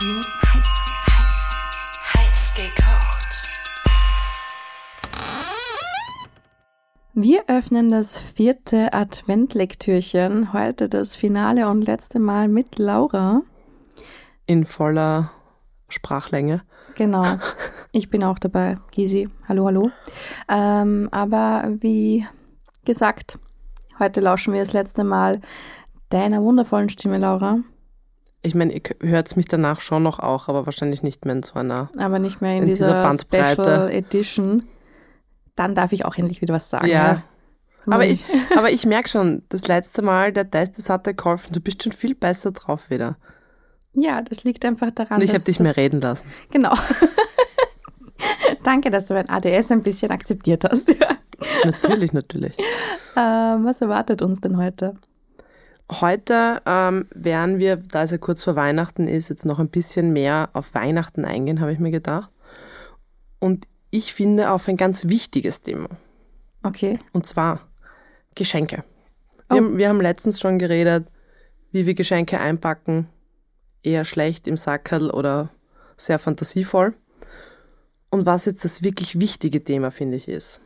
wird heiß, heiß, heiß gekocht. Wir öffnen das vierte Adventlektürchen. Heute das Finale und letzte Mal mit Laura. In voller Sprachlänge. Genau. Ich bin auch dabei. Gisi, hallo, hallo. Ähm, aber wie gesagt, heute lauschen wir das letzte Mal deiner wundervollen Stimme, Laura. Ich meine, ihr hört mich danach schon noch auch, aber wahrscheinlich nicht mehr in so einer. Aber nicht mehr in, In dieser dieser, Bandbreite. Special Edition. Dann darf ich auch endlich wieder was sagen. Ja. Muss Aber ich, aber ich merke schon, das letzte Mal, der Test, das hat dir geholfen. Du bist schon viel besser drauf wieder. Ja, das liegt einfach daran, Und ich habe dich das, mehr reden lassen. Genau. Danke, dass du mein ADS ein bisschen akzeptiert hast. Natürlich, natürlich. ähm, was erwartet uns denn heute? Heute ähm, werden wir, da es ja kurz vor Weihnachten ist, jetzt noch ein bisschen mehr auf Weihnachten eingehen, habe ich mir gedacht. Und ich finde auf ein ganz wichtiges Thema. Okay. Und zwar Geschenke. Oh. Wir, haben, wir haben letztens schon geredet, wie wir Geschenke einpacken. Eher schlecht im Sackerl oder sehr fantasievoll. Und was jetzt das wirklich wichtige Thema, finde ich, ist.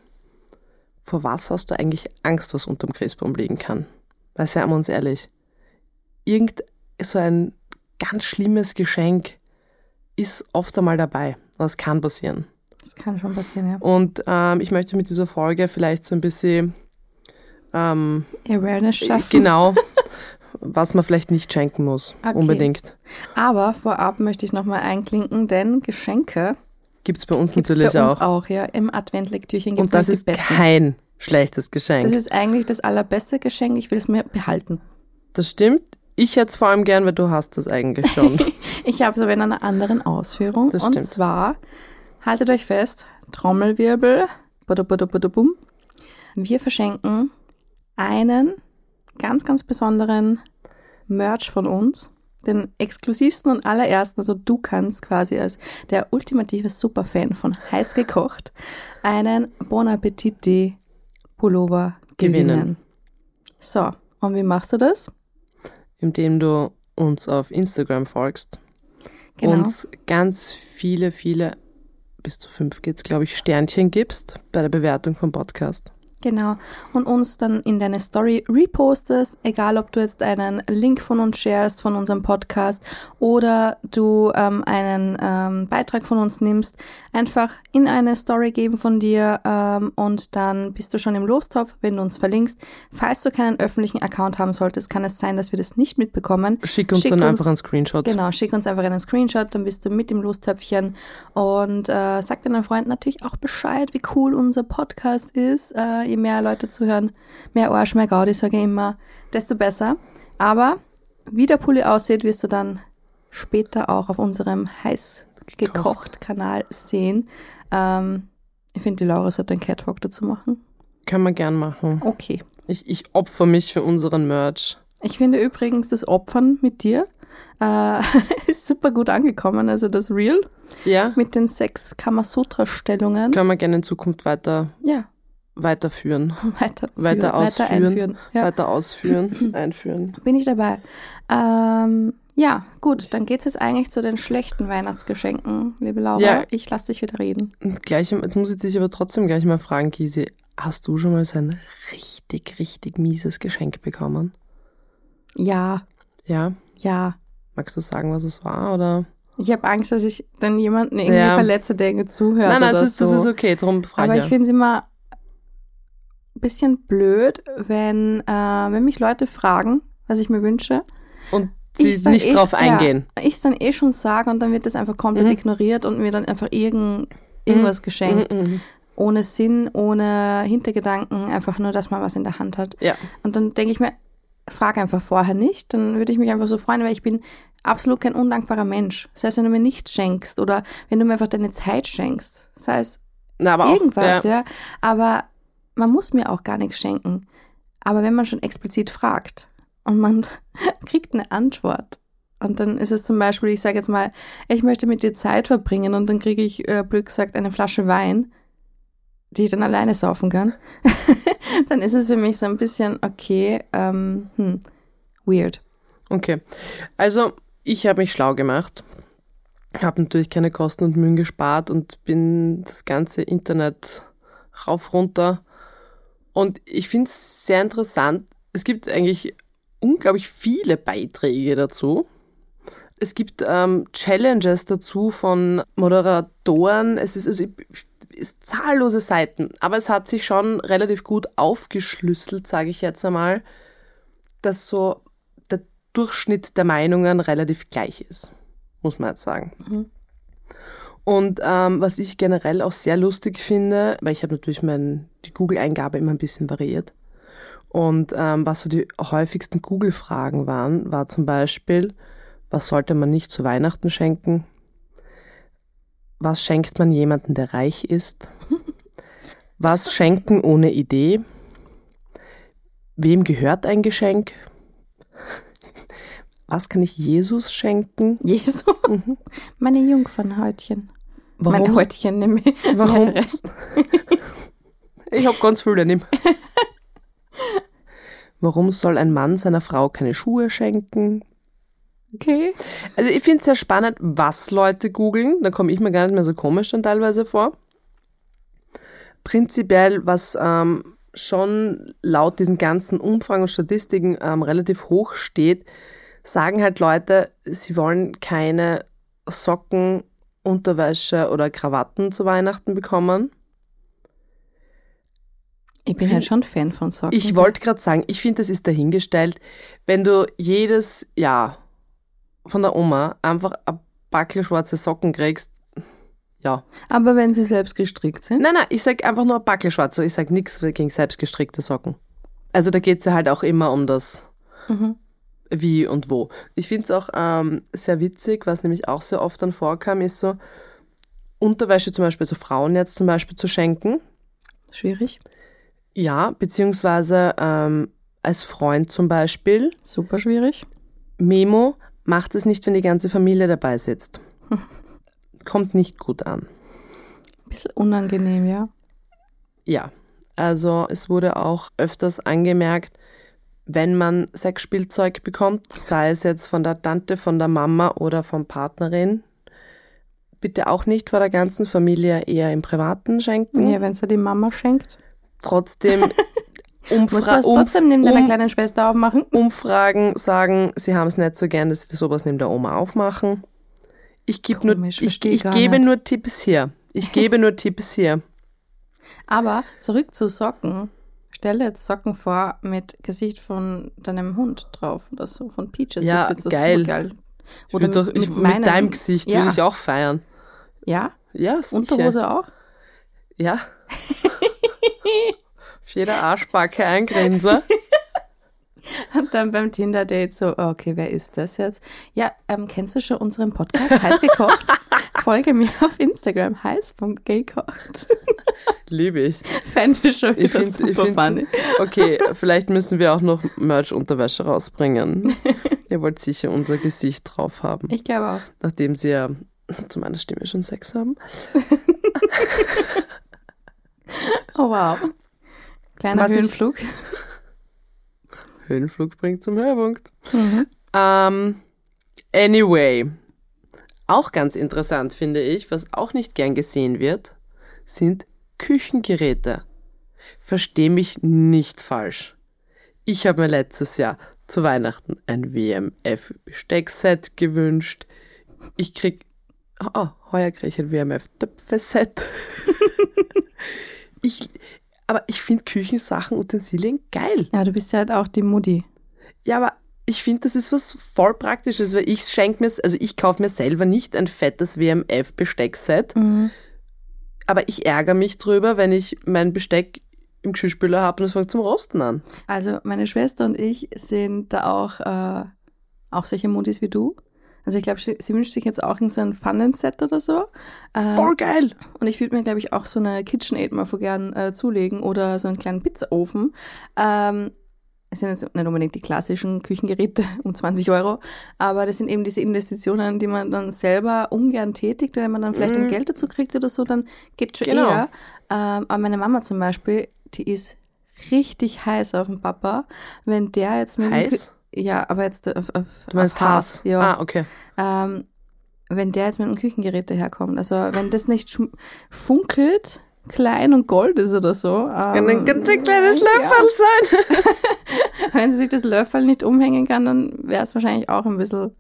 Vor was hast du eigentlich Angst, was unterm Christbaum liegen kann? Weil seien wir uns ehrlich, irgend so ein ganz schlimmes Geschenk ist oft einmal dabei. Das kann passieren. Das kann schon passieren, ja. Und ähm, ich möchte mit dieser Folge vielleicht so ein bisschen ähm, Awareness schaffen. genau, was man vielleicht nicht schenken muss, Okay. unbedingt. Aber vorab möchte ich nochmal einklinken, denn Geschenke Gibt's bei uns natürlich bei uns auch. auch. ja. Im Adventlektürchen gibt Und das es ist besten. kein schlechtes Geschenk. Das Das, ist eigentlich das allerbeste Geschenk. Ich will es mir behalten. stimmt. Ich hätte es vor allem gern, weil du hast das eigentlich schon. Ich habe es aber in einer anderen Ausführung. Das und stimmt. zwar, haltet euch fest, Trommelwirbel, badabadabadabum. wir verschenken einen ganz, ganz besonderen Merch von uns. Den exklusivsten und allerersten, also du kannst quasi als der ultimative Superfan von Heiß gekocht einen Bon Appetit Pullover gewinnen. Gewinnen. So, und wie machst du das? indem du uns auf Instagram folgst, Genau. uns ganz viele, viele, bis zu fünf geht's, glaube ich, Sternchen gibst bei der Bewertung vom Podcast. Genau. Und uns dann in deine Story repostest, egal ob du jetzt einen Link von uns sharest, von unserem Podcast oder du ähm, einen ähm, Beitrag von uns nimmst, einfach in eine Story geben von dir ähm, und dann bist du schon im Lostopf, wenn du uns verlinkst. Falls du keinen öffentlichen Account haben solltest, kann es sein, dass wir das nicht mitbekommen. Schick uns Schick dann uns- einfach einen Screenshot. Genau, schick uns einfach einen Screenshot, dann bist du mit im Lostöpfchen und äh, sag deinen Freunden natürlich auch Bescheid, wie cool unser Podcast ist. Äh, je mehr Leute zuhören, mehr Arsch, mehr Gaudi, sage ich immer, desto besser. Aber wie der Pulli aussieht, wirst du dann später auch auf unserem heiß gekocht Kanal sehen. Ähm, ich finde, die Laura sollte einen Catwalk dazu machen. Können wir gern machen. Okay. Ich, ich opfer mich für unseren Merch. Ich finde übrigens das Opfern mit dir äh, ist super gut angekommen. Also das Real Ja, mit den sechs Kamasutra-Stellungen. können wir gerne in Zukunft weiter, Ja, weiterführen. weiter, Weiter führen, ausführen. weiter einführen. Ja, Weiter ausführen, einführen. bin ich dabei. Ähm, ja, gut, dann geht's jetzt eigentlich zu den schlechten Weihnachtsgeschenken, liebe Laura. Ja. Ich lass dich wieder reden. Gleich, jetzt muss ich dich aber trotzdem gleich mal fragen, Kisi, hast du schon mal so ein richtig, richtig mieses Geschenk bekommen? Ja, Ja? ja. Magst du sagen, was es war, oder? Ich habe Angst, dass ich dann jemanden irgendwie Ja. verletze, der irgendwie zuhört nein, nein, oder das ist, so. das ist okay, darum frage Aber ich ich ja. finde es immer bisschen blöd, wenn, äh, wenn mich Leute fragen, was ich mir wünsche. Und sie nicht eh, drauf eingehen. Ja, ich es dann eh schon sage und dann wird das einfach komplett Mhm. ignoriert und mir dann einfach irgend, irgendwas geschenkt. Mhm, mhm. Ohne Sinn, ohne Hintergedanken, einfach nur, dass man was in der Hand hat. Ja, Und dann denke ich mir, frag einfach vorher nicht, dann würde ich mich einfach so freuen, weil ich bin absolut kein undankbarer Mensch. Das heißt, wenn du mir nichts schenkst oder wenn du mir einfach deine Zeit schenkst, sei es Na, aber auch, irgendwas, ja. ja. Aber man muss mir auch gar nichts schenken. Aber wenn man schon explizit fragt und man kriegt eine Antwort und dann ist es zum Beispiel, ich sage jetzt mal, ich möchte mit dir Zeit verbringen und dann kriege ich, äh, blöd gesagt, eine Flasche Wein, die ich dann alleine saufen kann, dann ist es für mich so ein bisschen, okay, ähm, hm, weird. Okay. Also, ich habe mich schlau gemacht habe natürlich keine Kosten und Mühen gespart und bin das ganze Internet rauf runter. Und ich finde es sehr interessant. Es gibt eigentlich unglaublich viele Beiträge dazu. Es gibt ähm, Challenges dazu von Moderatoren. Es ist, also, ist zahllose Seiten, aber es hat sich schon relativ gut aufgeschlüsselt, sage ich jetzt einmal, dass so der Durchschnitt der Meinungen relativ gleich ist, muss man jetzt sagen. Mhm. Und ähm, was ich generell auch sehr lustig finde, weil ich habe natürlich mein, die Google-Eingabe immer ein bisschen variiert. Und ähm, was so die häufigsten Google-Fragen waren, war zum Beispiel, was sollte man nicht zu Weihnachten schenken? Was schenkt man jemandem, der reich ist? Was schenken ohne Idee? Wem gehört ein Geschenk? Was kann ich Jesus schenken? Jesus. Meine Jungfernhäutchen. Warum? Meine Häutchen nämlich. Warum? Mehrere. Ich hab ganz viele, nimm. Warum soll ein Mann seiner Frau keine Schuhe schenken? Okay. Also ich finde es sehr spannend, was Leute googeln. Da komme ich mir gar nicht mehr so komisch dann teilweise vor. Prinzipiell, was ähm, schon laut diesen ganzen Umfragen und Statistiken ähm, relativ hoch steht, sagen halt Leute, sie wollen keine Socken, Unterwäsche oder Krawatten zu Weihnachten bekommen. Ich bin Find- halt schon Fan von Socken. Ich wollte gerade sagen, ich finde, das ist dahingestellt, wenn du jedes Jahr von der Oma einfach ein Backel schwarze Socken kriegst. Ja. Aber wenn sie selbst gestrickt sind. Nein, nein, ich sag einfach nur ein Backel schwarz. So, ich sag nichts gegen selbstgestrickte Socken. Also da geht's ja halt auch immer um das Mhm. Wie und wo. Ich finde es auch ähm, sehr witzig, was nämlich auch sehr oft dann vorkam, ist so Unterwäsche zum Beispiel, so Frauen jetzt zum Beispiel zu schenken. Schwierig. Ja, beziehungsweise ähm, als Freund zum Beispiel. Super schwierig. Memo, macht es nicht, wenn die ganze Familie dabei sitzt. Kommt nicht gut an. Bisschen unangenehm, ja. Ja, also es wurde auch öfters angemerkt, wenn man Sexspielzeug bekommt, sei es jetzt von der Tante, von der Mama oder von Partnerin, bitte auch nicht vor der ganzen Familie eher im Privaten schenken. Ja, wenn es die Mama schenkt. Trotzdem Umfra das trotzdem neben deiner um- kleinen Schwester aufmachen? Umfragen sagen, sie haben es nicht so gern, dass sie das sowas neben der Oma aufmachen. Ich, geb nur, ich, ich gar gebe nicht. nur Tipps hier. Ich gebe nur Tipps hier. Aber zurück zu Socken. Stell dir jetzt Socken vor mit Gesicht von deinem Hund drauf oder so, von Peaches. Ja, das wird so geil. geil. Ich würd doch, ich, mit, meinem- deinem Gesicht ja. würde ich auch feiern. Ja, Ja, sicher. Unterhose auch. Ja. Auf jeder Arschbacke ein Grinser. Und dann beim Tinder-Date so, okay, wer ist das jetzt? Ja, ähm, kennst du schon unseren Podcast heiß gekocht? Folge mir auf Instagram, heiß.gekocht. Liebe ich. Fände ich schon Ich finde, super ich find, funny. okay, vielleicht müssen wir auch noch Merch-Unterwäsche rausbringen. Ihr wollt sicher unser Gesicht drauf haben, Ich glaube auch. nachdem sie ja zu meiner Stimme schon Sex haben. Oh wow. Kleiner Was ich- Höhenflug. Höhenflug bringt zum Höhepunkt. Mhm. Ähm, anyway, auch ganz interessant finde ich, was auch nicht gern gesehen wird, sind Küchengeräte. Versteh mich nicht falsch. Ich habe mir letztes Jahr zu Weihnachten ein WMF-Besteckset gewünscht. Ich krieg, oh, heuer krieg ich ein WMF-Töpfe-Set. ich, aber ich finde Küchensachen, Utensilien geil. Ja, du bist ja halt auch die Mutti. Ja, aber ich finde, das ist was voll Praktisches, weil ich schenke mir, also ich kaufe mir selber nicht ein fettes WMF-Besteckset, Mhm. aber ich ärgere mich drüber, wenn ich mein Besteck im Geschirrspüler habe und es fängt zum Rosten an. Also meine Schwester und ich sind da auch, äh, auch solche Muttis wie du. Also ich glaube, sie, sie wünscht sich jetzt auch in so ein Pfannenset oder so. Ähm, Voll geil! Und ich würde mir, glaube ich, auch so eine KitchenAid mal vor gern äh, zulegen oder so einen kleinen Pizzaofen. Ähm, es sind jetzt nicht unbedingt die klassischen Küchengeräte um 20 Euro, aber das sind eben diese Investitionen, die man dann selber ungern tätigt. Wenn man dann vielleicht ein Mhm. Geld dazu kriegt oder so, dann geht schon Genau. eher. Ähm, aber meine Mama zum Beispiel, die ist richtig heiß auf den Papa. Wenn der jetzt mit Heiß? Kü- ja, aber jetzt auf, auf Du meinst auf Hass? Ja. Ah, okay. Ähm, wenn der jetzt mit einem Küchengerät daherkommt. Also wenn das nicht funkelt, klein und gold ist oder so. Kann ein Ähm, ganz ein kleines Löffel sein. wenn sie sich das Löffel nicht umhängen kann, dann wäre es wahrscheinlich auch ein bisschen.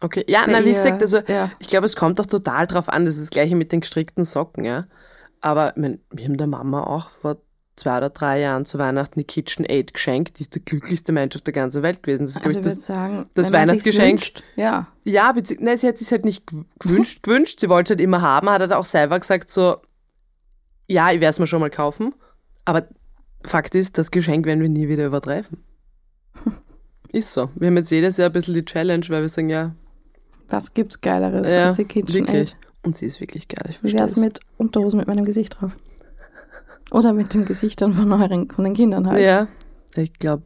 Okay, ja, nein, wie gesagt, also ja. ich glaube, es kommt auch total drauf an, das ist das gleiche mit den gestrickten Socken, ja. Aber ich mein, wir haben der Mama auch vor zwei oder drei Jahren zu Weihnachten die KitchenAid geschenkt. Die ist der glücklichste Mensch auf der ganzen Welt gewesen. Das ist, Also ich das, sagen, das Weihnachtsgeschenk- wünscht, Ja. ja, nein, sie hat sich halt nicht gew- gewünscht, gewünscht. Sie wollte es halt immer haben, hat halt auch selber gesagt so, ja, ich werde es mir schon mal kaufen. Aber Fakt ist, das Geschenk werden wir nie wieder übertreffen. ist so. Wir haben jetzt jedes Jahr ein bisschen die Challenge, weil wir sagen, ja, Was gibt's Geileres ja als die KitchenAid? wirklich. Und sie ist wirklich geil, ich Wie verstehe wär's mit Unterhosen mit meinem Gesicht drauf? Oder mit den Gesichtern von euren, von den Kindern halt. Ja, ich glaube,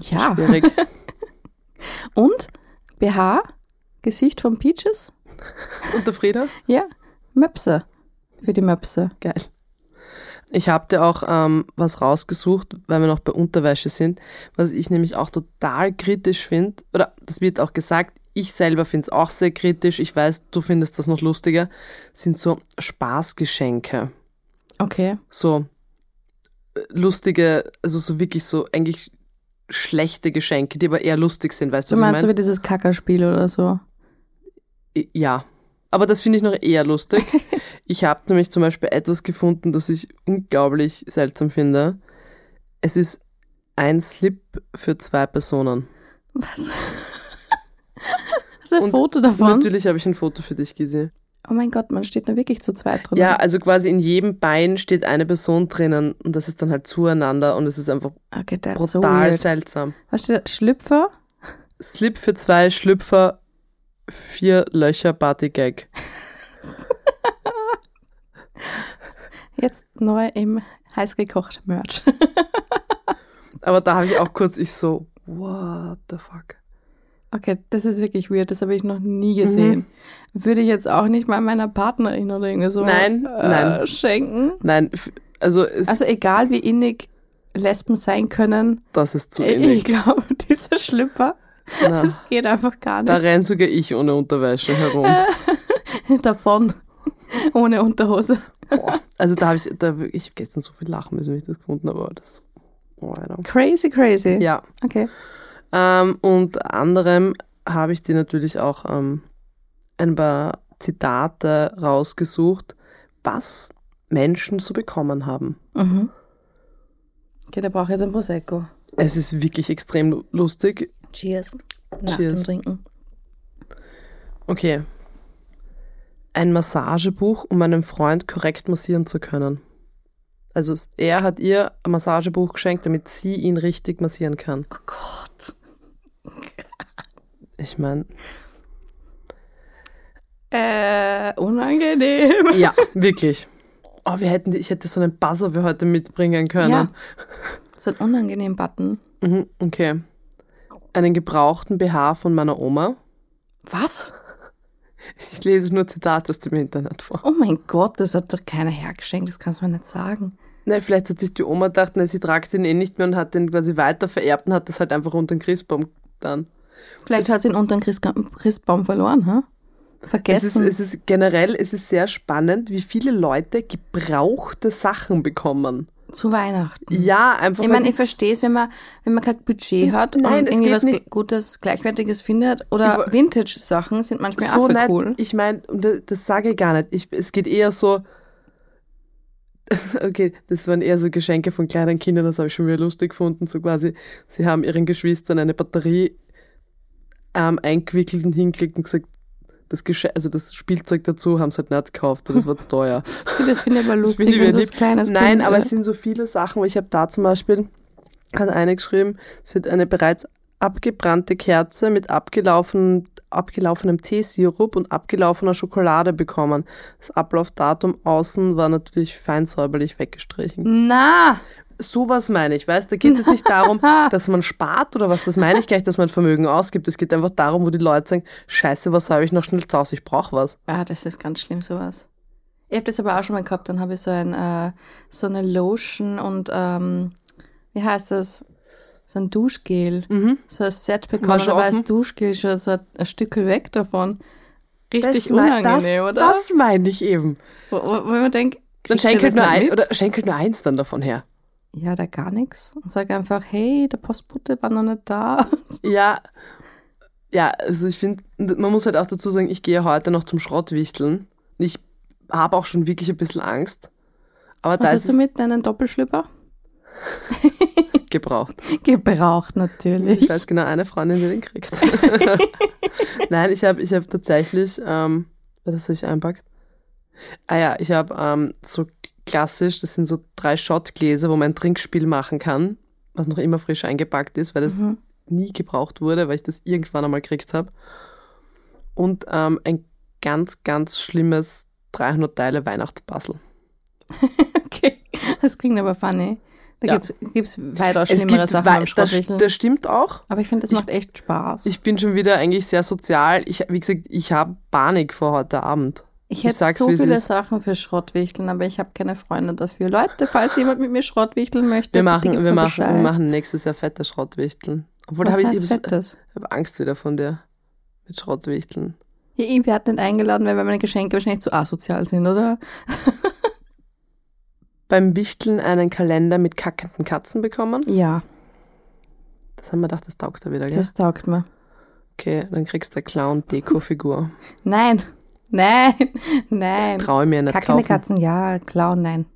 Ja. schwierig. Und BH, Gesicht von Peaches, Und der Frieda? ja, Möpse. Für die Möpse. Geil. Ich habe dir auch ähm, was rausgesucht, weil wir noch bei Unterwäsche sind, was ich nämlich auch total kritisch finde, oder das wird auch gesagt, ich selber finde es auch sehr kritisch, ich weiß, du findest das noch lustiger, sind so Spaßgeschenke. Okay. So äh, lustige, also so wirklich so eigentlich schlechte Geschenke, die aber eher lustig sind, weißt du, Du ich meinst so meine? wie dieses Kackerspiel oder so? Ja, aber das finde ich noch eher lustig. ich habe nämlich zum Beispiel etwas gefunden, das ich unglaublich seltsam finde. Es ist ein Slip für zwei Personen. Was? Hast du ein Und Foto davon? Natürlich habe ich ein Foto für dich gesehen. Oh mein Gott, man steht da wirklich zu zweit drin. Ja, also quasi in jedem Bein steht eine Person drinnen und das ist dann halt zueinander und es ist einfach Okay, so brutal weird. seltsam. Was steht da? Schlüpfer? Slip für zwei, Schlüpfer, vier Löcher, Partygag. Jetzt neu im heiß gekocht Merch. Aber da habe ich auch kurz, ich so, what the fuck? Okay, das ist wirklich weird. Das habe ich noch nie gesehen. Würde ich jetzt auch nicht mal meiner Partnerin oder irgendwie so Nein, äh, nein. schenken. Nein, also, es, Also egal wie innig Lesben sein können, das ist zu ich ähnlich. glaube, dieser Schlüpper, Na. das geht einfach gar Da nicht. renn sogar ich ohne Unterwäsche herum. Davon. Ohne Unterhose. Boah. Also da habe ich, da, ich hab gestern so viel lachen müssen, wie ich das gefunden habe, aber das, oh. Crazy, crazy. Ja, Okay. ähm, unter anderem habe ich dir natürlich auch ähm, ein paar Zitate rausgesucht, was Menschen so bekommen haben. Mhm. Okay, der braucht jetzt ein Prosecco. Es ist wirklich extrem lustig. Cheers. Nach Cheers. dem Trinken. Okay. Ein Massagebuch, um einen Freund korrekt massieren zu können. Also er hat ihr ein Massagebuch geschenkt, damit sie ihn richtig massieren kann. Oh Gott. Ich meine, Äh, unangenehm. ja, wirklich. Oh, wir hätten, ich hätte so einen Buzzer für heute mitbringen können. Ja. Das ist ein unangenehm Button. Mhm, okay. Einen gebrauchten BH von meiner Oma. Was? Ich lese nur Zitate aus dem Internet vor. Oh mein Gott, das hat doch keiner hergeschenkt, das kannst du mir nicht sagen. Nein, vielleicht hat sich die Oma gedacht, ne, sie tragt den eh nicht mehr und hat den quasi weiter vererbt und hat das halt einfach unter den Christbaum dann. Vielleicht hat sie ihn unter den Christbaum verloren, ha? Es ist, Vergessen. es ist generell, es ist sehr spannend, wie viele Leute gebrauchte Sachen bekommen. Zu Weihnachten. Ja, einfach Ich meine, ich verstehe es, wenn man, wenn man kein Budget hat Nein, und irgendwie was nicht- Gutes, Gleichwertiges findet. Oder Vintage-Sachen sind manchmal so auch voll nicht. cool. Ich meine, das, das sage ich gar nicht. Ich, es geht eher so. Okay, das waren eher so Geschenke von kleinen Kindern, das habe ich schon wieder lustig gefunden. So quasi, sie haben ihren Geschwistern eine Batterie ähm, eingewickelt und hingelegt und gesagt, das, Gesche also das Spielzeug dazu haben sie halt nicht gekauft, weil das war zu teuer. Das finde ich aber Das lustig, finde ich wenn wieder so ein lieb. kleines Nein, kind, aber äh, es sind so viele Sachen, weil ich habe da zum Beispiel, hat eine geschrieben, sie hat eine bereits abgebrannte Kerze mit abgelaufen, abgelaufenem Teesirup und abgelaufener Schokolade bekommen. Das Ablaufdatum außen war natürlich fein säuberlich weggestrichen. Na, Sowas meine ich, weißt, da geht es nicht darum, dass man spart oder was, das meine ich gleich, dass man Vermögen ausgibt. Es geht einfach darum, wo die Leute sagen, scheiße, was habe ich noch schnell zu Hause, ich brauche was. ah, das ist ganz schlimm, sowas. Ich habe das aber auch schon mal gehabt, dann habe ich so ein, äh, so eine Lotion und, ähm, wie heißt das? so ein Duschgel, Mhm. so ein Set bekommen, aber das? Duschgel schon so ein Stückel weg davon. Richtig mein- unangenehm, das, oder? Das meine ich eben. wo, wo, wo man denkt, Dann kriegt ihr schenk halt, das nur ein, oder schenk halt nur eins dann davon her. Ja, oder gar nichts. Und sag einfach, hey, der Postbote war noch nicht da. Ja, ja, also ich finde, man muss halt auch dazu sagen, ich gehe heute noch zum Schrottwichteln. Ich habe auch schon wirklich ein bisschen Angst. Aber da Was ist hast du mit deinen Doppelschlüpper? gebraucht. Gebraucht natürlich. Ich weiß genau eine Freundin, die den kriegt. Nein, ich habe ich hab tatsächlich, ähm, was habe ich einpackt? Ah ja, ich habe ähm, so klassisch, das sind so drei Shotgläser, wo man ein Trinkspiel machen kann, was noch immer frisch eingepackt ist, weil das Mhm. nie gebraucht wurde, weil ich das irgendwann einmal gekriegt habe. Und ähm, ein ganz, ganz schlimmes 300 Teile Weihnachtspuzzle. Okay, das klingt aber funny. Da Ja. gibt's gibt's weitaus schlimmere Sachen das, das stimmt auch. Aber ich finde, das ich- macht echt Spaß. Ich bin schon wieder eigentlich sehr sozial. Ich, wie gesagt, ich habe Panik vor heute Abend. Ich ich hätte sag's, so viele ist. Sachen für Schrottwichteln, aber ich habe keine Freunde dafür. Leute, falls jemand mit mir Schrottwichteln möchte, Wir machen, wir machen, Bescheid. wir machen nächstes Jahr fette Schrottwichteln. Obwohl, da Was habe ich, heißt ich Fettes? habe Angst wieder von dir. Mit Schrottwichteln. Ja, ich werde nicht eingeladen, weil meine Geschenke wahrscheinlich zu asozial sind, oder? Beim Wichteln einen Kalender mit kackenden Katzen bekommen. Ja, Das haben wir gedacht, das taugt er wieder, gell? das taugt mir. Okay, dann kriegst du eine Clown-Deko-Figur. Nein, nein, nein. Traue mir nicht Kackende kaufen. Katzen, ja, Clown, nein.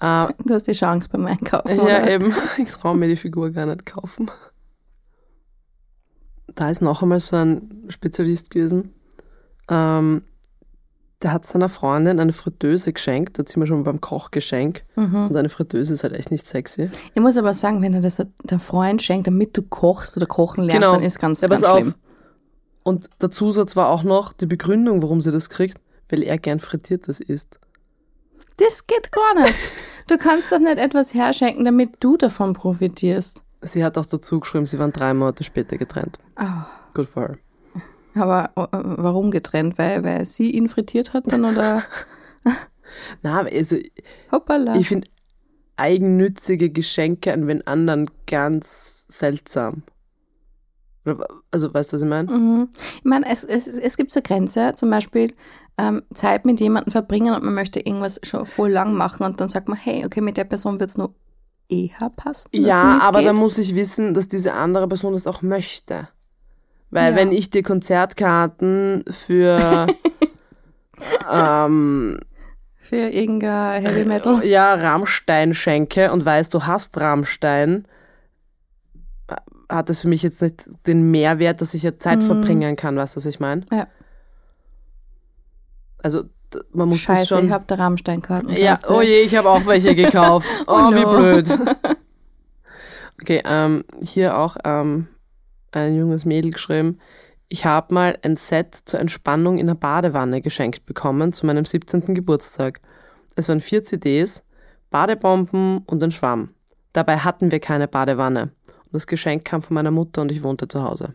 Äh, Du hast die Chance beim Einkaufen. ja, oder? eben. Ich traue mir die Figur gar nicht kaufen. Da ist noch einmal so ein Spezialist gewesen. Ähm, der hat seiner Freundin eine Fritteuse geschenkt. Da sind wir schon beim Kochgeschenk. Mhm. Und eine Fritteuse ist halt echt nicht sexy. Ich muss aber sagen, wenn er das der Freund schenkt, damit du kochst oder kochen lernst, Genau. dann ist ganz, Ja, ganz pass auf. Und der Zusatz war auch noch die Begründung, warum sie das kriegt, weil er gern frittiertes isst. Das geht gar nicht. Du kannst doch nicht etwas herschenken, damit du davon profitierst. Sie hat auch dazu geschrieben, sie waren drei Monate später getrennt. Ah, Good for her. aber äh, warum getrennt? Weil, weil sie ihn frittiert hat dann oder? Na, also Hoppala. ich finde eigennützige Geschenke an wen anderen ganz seltsam. Also, weißt du, was ich meine? Mhm. Ich meine, es, es, es gibt so Grenze, zum Beispiel ähm, Zeit mit jemandem verbringen und man möchte irgendwas schon voll lang machen und dann sagt man, hey, okay, mit der Person wird's nur eher passen. Ja, aber dann muss ich wissen, dass diese andere Person das auch möchte. Weil Ja. wenn ich dir Konzertkarten für ähm, Für irgendein Heavy Metal. ja, Rammstein schenke und weiß, du hast Rammstein, äh, hat es für mich jetzt nicht den Mehrwert, dass ich ja Zeit Mhm. verbringen kann, weißt du, was ich meine? Ja. Also man muss Scheiße, das schon. ich hab da Rammstein-Karten. ja, oh je, ich habe auch welche gekauft. Oh, Oh wie blöd. Okay, ähm, hier auch ähm, ein junges Mädel geschrieben. Ich habe mal ein Set zur Entspannung in der Badewanne geschenkt bekommen zu meinem 17. Geburtstag. Es waren vier CDs, Badebomben und ein Schwamm. Dabei hatten wir keine Badewanne. Und das Geschenk kam von meiner Mutter und ich wohnte zu Hause.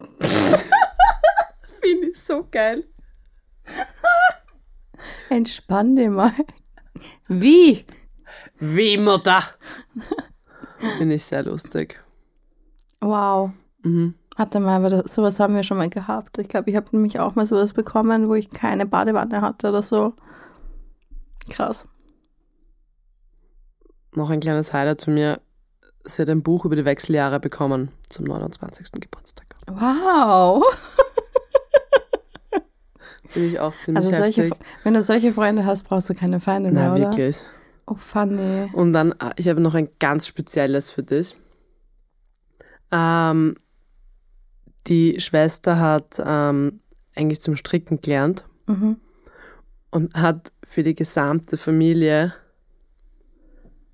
Finde ich so geil. Entspann dich mal. Wie? Wie Mutter? Finde ich sehr lustig. Wow. Mhm. Warte mal, aber sowas haben wir schon mal gehabt. Ich glaube, ich habe nämlich auch mal sowas bekommen, wo ich keine Badewanne hatte oder so. Krass. Noch ein kleines Highlight zu mir. Sie hat ein Buch über die Wechseljahre bekommen zum 29. Geburtstag. Wow. Finde ich auch ziemlich Also solche, heftig. wenn du solche Freunde hast, brauchst du keine Feinde mehr, Na, oder? wirklich. Oh, funny. Und dann, ah, ich habe noch ein ganz spezielles für dich. Ähm, die Schwester hat ähm, eigentlich zum Stricken gelernt Mhm. und hat für die gesamte Familie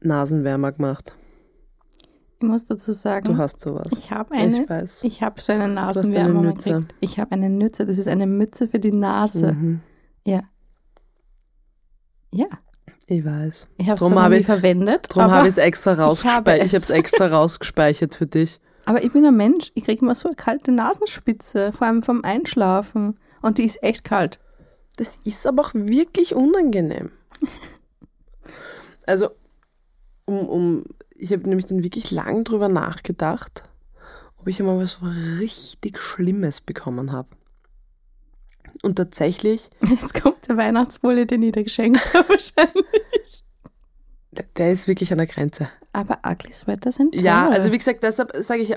Nasenwärmer gemacht. Ich muss dazu sagen, Du hast sowas. ich habe eine, Ich weiß. ich habe so eine eine Nasenwärmer Mütze. gekriegt. Ich habe eine Mütze. Das ist eine Mütze für die Nase. Mhm. Ja. Ja. Ich weiß. Ich habe es Drum habe nie ich- verwendet. Darum aber, habe ich es extra habe rausgespeichert. Ich habe es. es extra rausgespeichert für dich. aber ich bin ein Mensch. Ich kriege immer so eine kalte Nasenspitze, vor allem vom Einschlafen. Und die ist echt kalt. Das ist aber auch wirklich unangenehm. Also, um, um ich habe nämlich dann wirklich lang drüber nachgedacht, ob ich einmal was richtig Schlimmes bekommen habe. Und tatsächlich, Jetzt kommt der Weihnachtswolle, den ich dir geschenkt habe wahrscheinlich. der, der ist wirklich an der Grenze. Aber ugly Sweater sind toll. Ja, also wie gesagt, deshalb sage ich,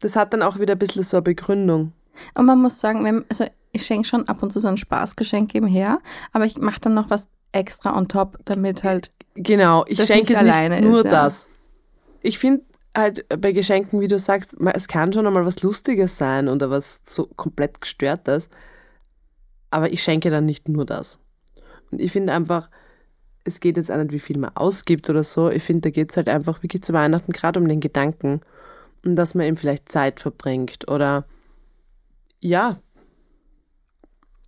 das hat dann auch wieder ein bisschen so eine Begründung. Und man muss sagen, wenn, also ich schenke schon ab und zu so ein Spaßgeschenk eben her, aber ich mache dann noch was extra on top, damit halt, Genau, ich Das schenke nicht nicht, alleine nur ist, ja. Das. Ich finde halt bei Geschenken, wie du sagst, es kann schon einmal was Lustiges sein oder was so komplett gestörtes, aber ich schenke dann nicht nur das. Und ich finde einfach, es geht jetzt auch nicht, wie viel man ausgibt oder so. Ich finde, da geht es halt einfach wirklich zu Weihnachten gerade um den Gedanken und dass man eben vielleicht Zeit verbringt oder ja,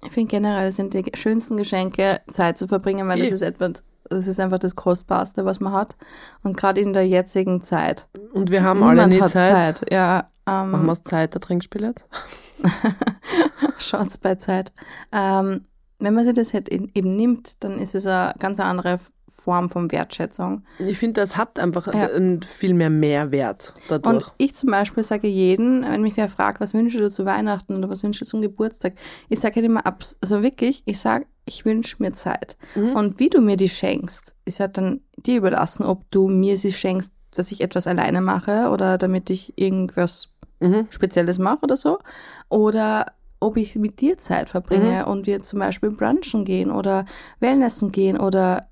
ich finde generell sind die schönsten Geschenke Zeit zu verbringen, weil das Eh. ist etwas, das ist einfach das Kostbarste, was man hat. Und gerade in der jetzigen Zeit. und wir haben alle nie hat Zeit. Zeit. Ja, Machen wir ähm, es Zeit, der Trinkspiel jetzt? schaut's bei Zeit. Ähm, wenn man sich das halt eben nimmt, dann ist es eine ganz andere Form von Wertschätzung. Ich finde, das hat einfach Ja. viel mehr Mehrwert dadurch. Und ich zum Beispiel sage jedem, wenn mich wer fragt, was wünschst du zu Weihnachten oder was wünschst du zum Geburtstag, ich sage halt immer ab, also wirklich, ich sage, ich wünsche mir Zeit. Mhm. Und wie du mir die schenkst, ist halt dann dir überlassen, ob du mir sie schenkst, dass ich etwas alleine mache oder damit ich irgendwas Mhm. Spezielles mache oder so. Oder ob ich mit dir Zeit verbringe Mhm. und wir zum Beispiel brunchen gehen oder Wellnessen gehen oder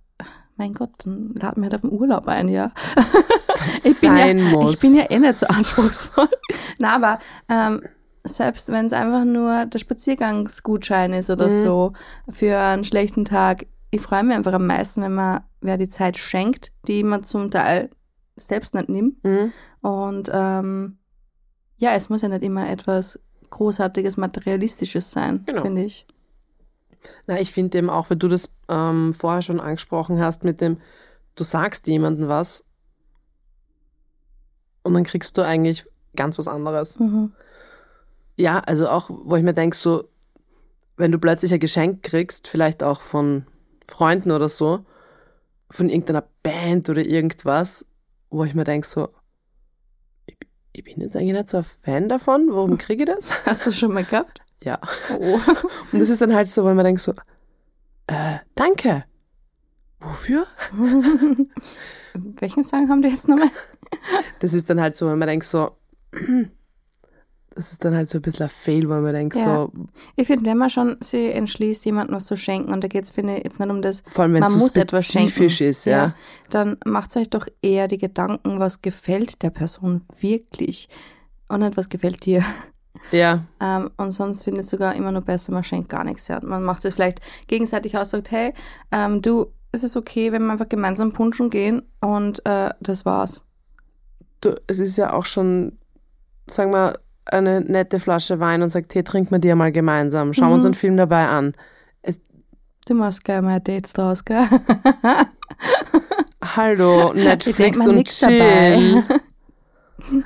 mein Gott, dann laden wir halt auf den Urlaub ein, ja. ich, bin ja muss. ich bin ja eh nicht so anspruchsvoll. Na, aber ähm, selbst wenn es einfach nur der Spaziergangsgutschein ist oder Mhm. so für einen schlechten Tag, ich freue mich einfach am meisten, wenn man wer die Zeit schenkt, die man zum Teil selbst nicht nimmt. Mhm. Und ähm, ja, es muss ja nicht immer etwas großartiges, materialistisches sein, Genau. finde ich. Na, ich finde eben auch, weil du das ähm, vorher schon angesprochen hast mit dem, du sagst jemandem was und dann kriegst du eigentlich ganz was anderes. Mhm. Ja, also auch, wo ich mir denke, so, wenn du plötzlich ein Geschenk kriegst, vielleicht auch von Freunden oder so, von irgendeiner Band oder irgendwas, wo ich mir denke, so, ich, ich bin jetzt eigentlich nicht so ein Fan davon, warum kriege ich das? Hast du das schon mal gehabt? Ja. Oh. Und das ist dann halt so, weil man denkt so, äh, danke. Wofür? Welchen Song haben die jetzt nochmal? Das ist dann halt so, wenn man denkt so, das ist dann halt so ein bisschen ein Fail, weil man denkt Ja. so, Ich finde, wenn man schon sich entschließt, jemandem was zu schenken, und da geht es, finde ich, jetzt nicht um das, vor allem wenn es man so muss etwas schenken. ist, ja. dann macht euch doch eher die Gedanken, was gefällt der Person wirklich und nicht, was gefällt dir. Ja, Ähm, und sonst finde ich es sogar immer nur besser, man schenkt gar nichts. Ja. Man macht es vielleicht gegenseitig aus, sagt, hey, ähm, du, es ist okay, wenn wir einfach gemeinsam punschen gehen und äh, das war's. du, es ist ja auch schon, sagen wir, eine nette Flasche Wein und sagt, hey, trinken wir die mal gemeinsam, schauen wir uns Mhm. einen Film dabei an. Du machst gerne mal Dates draus, gell? Hallo, denk Netflix und Chill.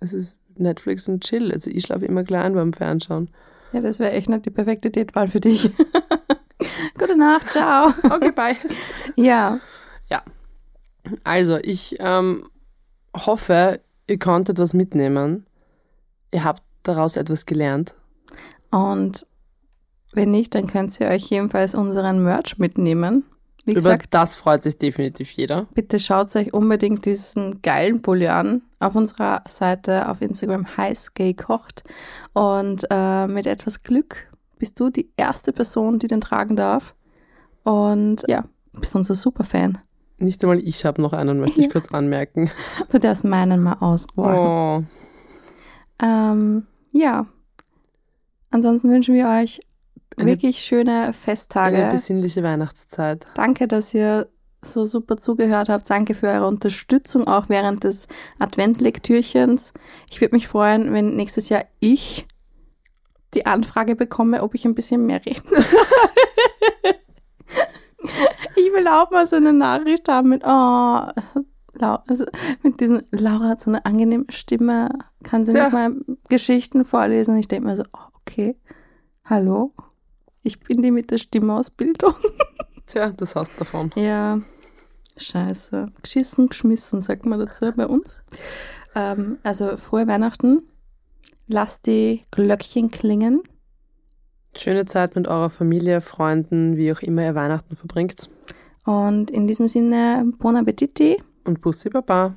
es ist Netflix und Chill. Also ich schlafe immer klein beim Fernschauen. Ja, das wäre echt nicht die perfekte Datewahl für dich. Gute Nacht, ciao. Okay, bye. Ja, Also, ich ähm, hoffe, ihr konntet was mitnehmen. Ihr habt daraus etwas gelernt. und wenn nicht, dann könnt ihr euch jedenfalls unseren Merch mitnehmen. Wie Über gesagt, das freut sich definitiv jeder. bitte schaut euch unbedingt diesen geilen Pulli an auf unserer Seite auf Instagram heißgay kocht und äh, mit etwas Glück bist du die erste Person, die den tragen darf und ja, bist unser Superfan. Nicht einmal ich habe noch einen, möchte ich Ja. kurz anmerken. Du darfst meinen mal ausborgen. Oh, Ähm, ja. Ansonsten wünschen wir euch Eine- wirklich schöne eine Festtage. besinnliche Weihnachtszeit. Danke, dass ihr so super zugehört habt. Danke für eure Unterstützung auch während des Adventlektürchens. Ich würde mich freuen, wenn nächstes Jahr ich die Anfrage bekomme, ob ich ein bisschen mehr reden. Ich will auch mal so eine Nachricht haben mit, oh, Also mit diesem, Laura hat so eine angenehme Stimme, kann sie Tja. nicht mal Geschichten vorlesen? Ich denke mir so, oh, okay, hallo, ich bin die mit der Stimmeausbildung. Tja, das hast du davon. Ja, Scheiße. Geschissen, geschmissen, sagt man dazu bei uns. Ähm, also frohe Weihnachten. Lasst die Glöckchen klingen. Schöne Zeit mit eurer Familie, Freunden, wie auch immer ihr Weihnachten verbringt. Und in diesem Sinne, Buon Appetiti. Und Bussi Baba.